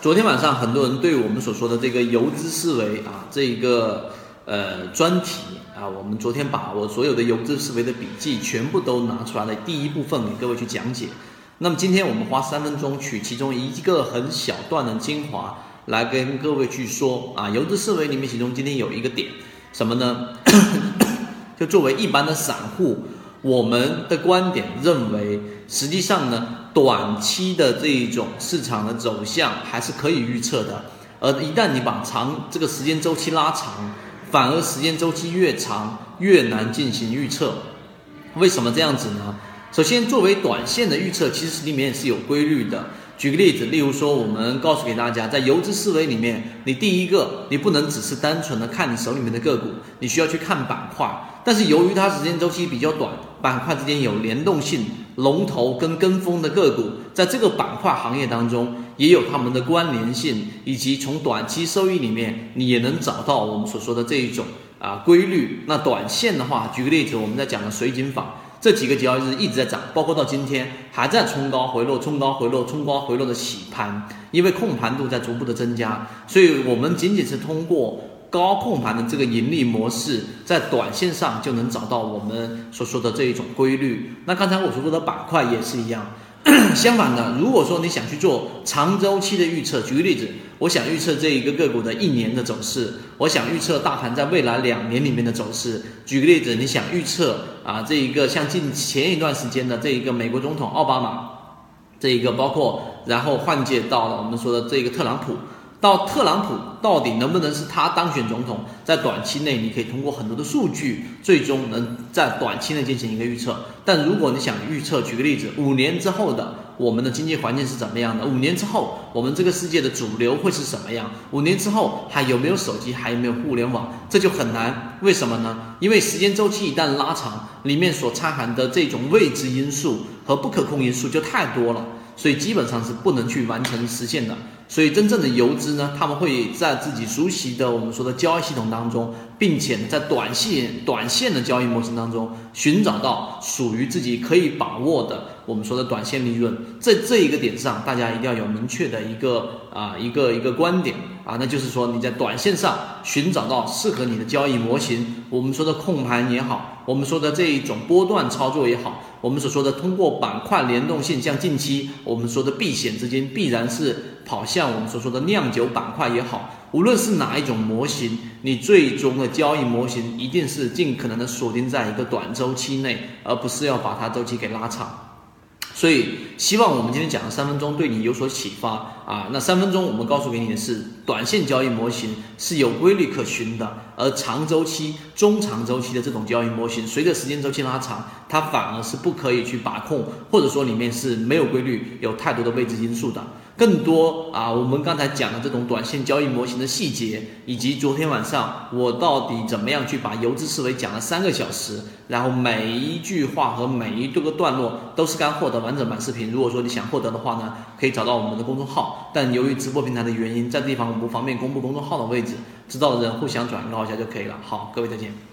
昨天晚上很多人对我们所说的这个游资思维啊，这一个呃专题啊，我们昨天把我所有的游资思维的笔记全部都拿出来了，第一部分给各位去讲解。那么今天我们花三分钟取其中一个很小段的精华来跟各位去说啊，游资思维里面其中今天有一个点什么呢？就作为一般的散户，我们的观点认为，实际上呢。短期的这一种市场的走向还是可以预测的，而一旦你把长这个时间周期拉长，反而时间周期越长越难进行预测。为什么这样子呢？首先，作为短线的预测，其实里面是有规律的。举个例子，例如说，我们告诉给大家，在游资思维里面，你第一个，你不能只是单纯的看你手里面的个股，你需要去看板块。但是由于它时间周期比较短，板块之间有联动性。龙头跟跟风的个股，在这个板块行业当中也有他们的关联性，以及从短期收益里面，你也能找到我们所说的这一种啊规律。那短线的话，举个例子，我们在讲的水井坊，这几个交易日一直在涨，包括到今天还在冲高回落、冲高回落、冲高回落的洗盘，因为控盘度在逐步的增加，所以我们仅仅是通过。高控盘的这个盈利模式，在短线上就能找到我们所说的这一种规律。那刚才我所说的板块也是一样。相反的，如果说你想去做长周期的预测，举个例子，我想预测这一个个股的一年的走势，我想预测大盘在未来两年里面的走势。举个例子，你想预测啊，这一个像近前一段时间的这一个美国总统奥巴马，这一个包括然后换届到了我们说的这个特朗普。到特朗普到底能不能是他当选总统？在短期内，你可以通过很多的数据，最终能在短期内进行一个预测。但如果你想预测，举个例子，五年之后的我们的经济环境是怎么样的？五年之后，我们这个世界的主流会是什么样？五年之后还有没有手机？还有没有互联网？这就很难。为什么呢？因为时间周期一旦拉长，里面所掺含的这种未知因素和不可控因素就太多了，所以基本上是不能去完成实现的。所以，真正的游资呢，他们会在自己熟悉的我们说的交易系统当中，并且在短线、短线的交易模型当中，寻找到属于自己可以把握的我们说的短线利润。在这一个点上，大家一定要有明确的一个啊一个一个观点啊，那就是说你在短线上寻找到适合你的交易模型。我们说的控盘也好，我们说的这一种波段操作也好，我们所说的通过板块联动性，像近期我们说的避险资金，必然是。跑向我们所说的酿酒板块也好，无论是哪一种模型，你最终的交易模型一定是尽可能的锁定在一个短周期内，而不是要把它周期给拉长。所以，希望我们今天讲的三分钟对你有所启发啊。那三分钟我们告诉给你的是，短线交易模型是有规律可循的，而长周期、中长周期的这种交易模型，随着时间周期拉长，它反而是不可以去把控，或者说里面是没有规律，有太多的未知因素的。更多啊，我们刚才讲的这种短线交易模型的细节，以及昨天晚上我到底怎么样去把游资思维讲了三个小时，然后每一句话和每一个段落都是干货的完整版视频。如果说你想获得的话呢，可以找到我们的公众号，但由于直播平台的原因，在这地方我不方便公布公众号的位置，知道的人互相转告一下就可以了。好，各位再见。